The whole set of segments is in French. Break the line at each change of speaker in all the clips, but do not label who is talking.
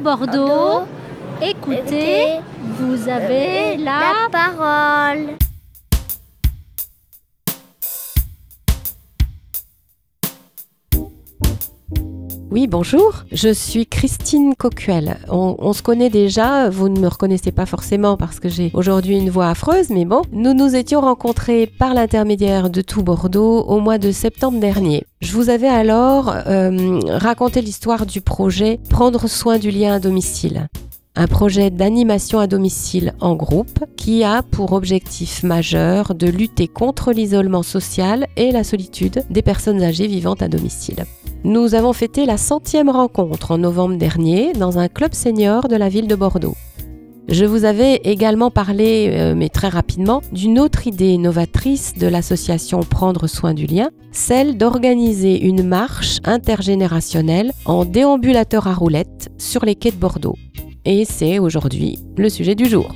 Bordeaux, écoutez, vous avez la
parole.
Oui, bonjour, je suis Christine Coquel. On, se connaît déjà, vous ne me reconnaissez pas forcément parce que j'ai aujourd'hui une voix affreuse, mais bon, nous nous étions rencontrés par l'intermédiaire de Tout Bordeaux au mois de septembre dernier. Je vous avais alors euh, raconté l'histoire du projet Prendre soin du lien à domicile un projet d'animation à domicile en groupe qui a pour objectif majeur de lutter contre l'isolement social et la solitude des personnes âgées vivant à domicile. Nous avons fêté la centième rencontre en novembre dernier dans un club senior de la ville de Bordeaux. Je vous avais également parlé, euh, mais très rapidement, d'une autre idée novatrice de l'association Prendre soin du lien, celle d'organiser une marche intergénérationnelle en déambulateur à roulettes sur les quais de Bordeaux. Et c'est aujourd'hui le sujet du jour.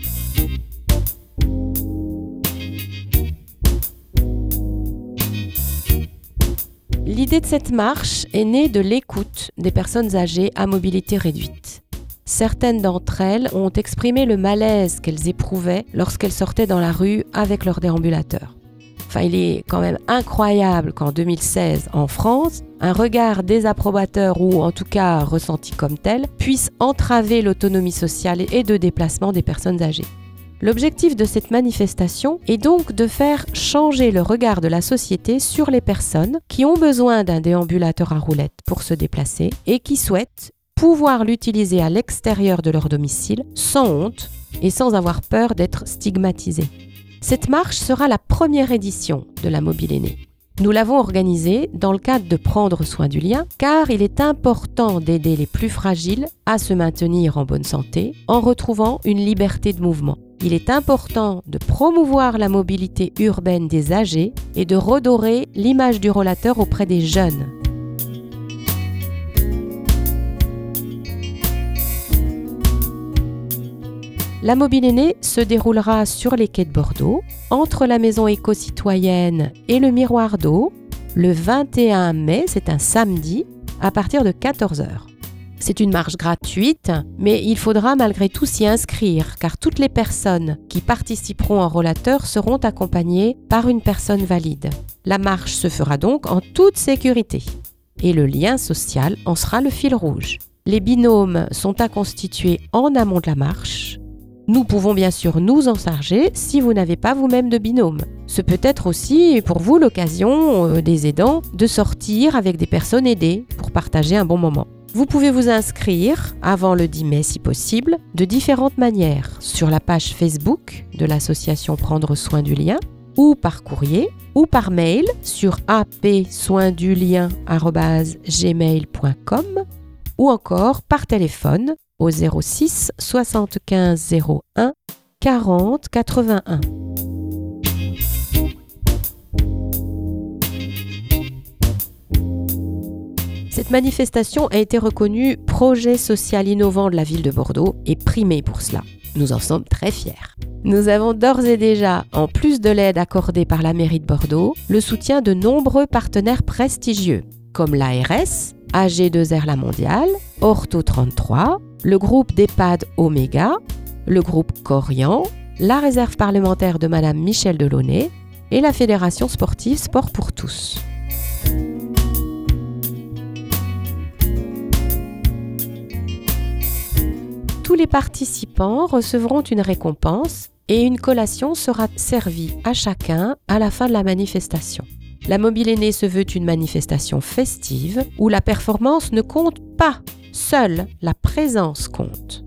L'idée de cette marche est née de l'écoute des personnes âgées à mobilité réduite. Certaines d'entre elles ont exprimé le malaise qu'elles éprouvaient lorsqu'elles sortaient dans la rue avec leur déambulateur. Enfin, il est quand même incroyable qu'en 2016, en France, un regard désapprobateur ou en tout cas ressenti comme tel puisse entraver l'autonomie sociale et de déplacement des personnes âgées. L'objectif de cette manifestation est donc de faire changer le regard de la société sur les personnes qui ont besoin d'un déambulateur à roulettes pour se déplacer et qui souhaitent pouvoir l'utiliser à l'extérieur de leur domicile sans honte et sans avoir peur d'être stigmatisés. Cette marche sera la première édition de la Mobile Aînée. Nous l'avons organisée dans le cadre de prendre soin du lien, car il est important d'aider les plus fragiles à se maintenir en bonne santé en retrouvant une liberté de mouvement. Il est important de promouvoir la mobilité urbaine des âgés et de redorer l'image du rollateur auprès des jeunes. La mobile aînée se déroulera sur les quais de Bordeaux, entre la maison éco-citoyenne et le miroir d'eau, le 21 mai, c'est un samedi, à partir de 14h. C'est une marche gratuite, mais il faudra malgré tout s'y inscrire, car toutes les personnes qui participeront en rollateur seront accompagnées par une personne valide. La marche se fera donc en toute sécurité. Et le lien social en sera le fil rouge. Les binômes sont à constituer en amont de la marche nous pouvons bien sûr nous en charger si vous n'avez pas vous-même de binôme. Ce peut être aussi pour vous l'occasion euh, des aidants de sortir avec des personnes aidées pour partager un bon moment. Vous pouvez vous inscrire avant le 10 mai si possible de différentes manières sur la page Facebook de l'association Prendre soin du lien ou par courrier ou par mail sur apsoindulien.gmail.com ou encore par téléphone au 06 75 01 40 81. Cette manifestation a été reconnue projet social innovant de la ville de Bordeaux et primée pour cela. Nous en sommes très fiers. Nous avons d'ores et déjà, en plus de l'aide accordée par la mairie de Bordeaux, le soutien de nombreux partenaires prestigieux, comme l'ARS, AG2R La Mondiale, Ortho 33, le groupe d'EHPAD Omega, le groupe Corian, la réserve parlementaire de Madame Michel Delaunay et la Fédération sportive Sport pour tous. Tous les participants recevront une récompense et une collation sera servie à chacun à la fin de la manifestation. La Mobile Aînée se veut une manifestation festive où la performance ne compte pas Seule la présence compte.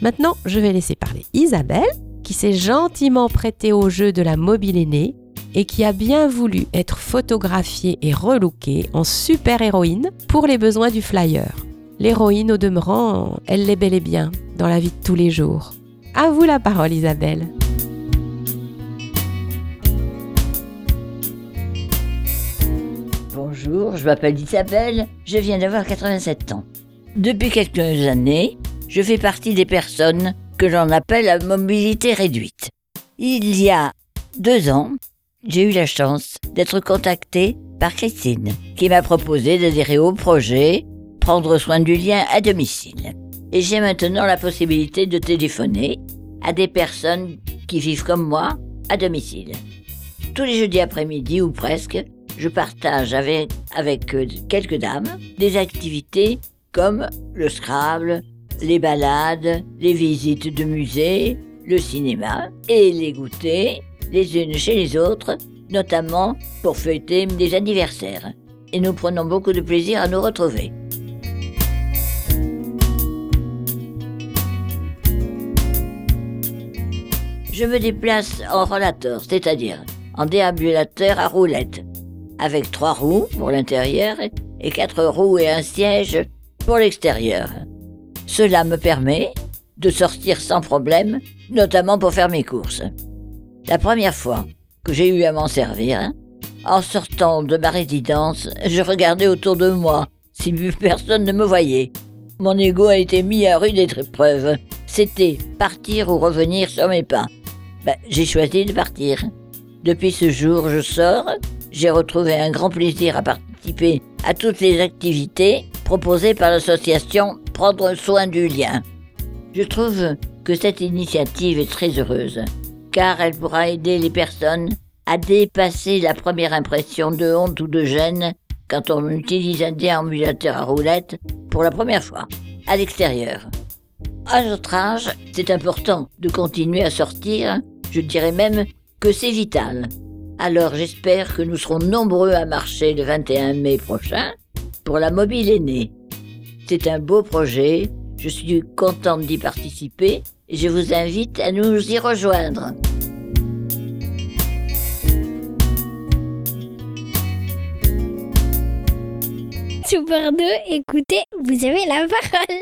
Maintenant, je vais laisser parler Isabelle, qui s'est gentiment prêtée au jeu de la mobile aînée et qui a bien voulu être photographiée et relookée en super-héroïne pour les besoins du flyer. L'héroïne, au demeurant, elle l'est bel et bien la vie de tous les jours. À vous la parole, Isabelle.
Bonjour, je m'appelle Isabelle, je viens d'avoir 87 ans. Depuis quelques années, je fais partie des personnes que l'on appelle à mobilité réduite. Il y a deux ans, j'ai eu la chance d'être contactée par Christine, qui m'a proposé d'adhérer au projet Prendre soin du lien à domicile. Et j'ai maintenant la possibilité de téléphoner à des personnes qui vivent comme moi à domicile. Tous les jeudis après-midi ou presque, je partage avec, euh, quelques dames des activités comme le Scrabble, les balades, les visites de musées, le cinéma et les goûters les unes chez les autres, notamment pour fêter des anniversaires. Et nous prenons beaucoup de plaisir à nous retrouver. Je me déplace en rollator, c'est-à-dire en déambulateur à roulettes, avec trois roues pour l'intérieur et quatre roues et un siège pour l'extérieur. Cela me permet de sortir sans problème, notamment pour faire mes courses. La première fois que j'ai eu à m'en servir, en sortant de ma résidence, je regardais autour de moi si personne ne me voyait. Mon ego a été mis à rude épreuve. C'était partir ou revenir sur mes pas. Ben, j'ai choisi de partir. Depuis ce jour, je sors. J'ai retrouvé un grand plaisir à participer à toutes les activités proposées par l'association Prendre soin du lien. Je trouve que cette initiative est très heureuse, car elle pourra aider les personnes à dépasser la première impression de honte ou de gêne quand on utilise un déambulateur à roulettes pour la première fois, à l'extérieur. À notre âge, c'est important de continuer à sortir, je dirais même que c'est vital. Alors j'espère que nous serons nombreux à marcher le 21 mai prochain pour la mobile aînée. C'est un beau projet, je suis contente d'y participer et je vous invite à nous y rejoindre.
Super 2, écoutez, vous avez la parole.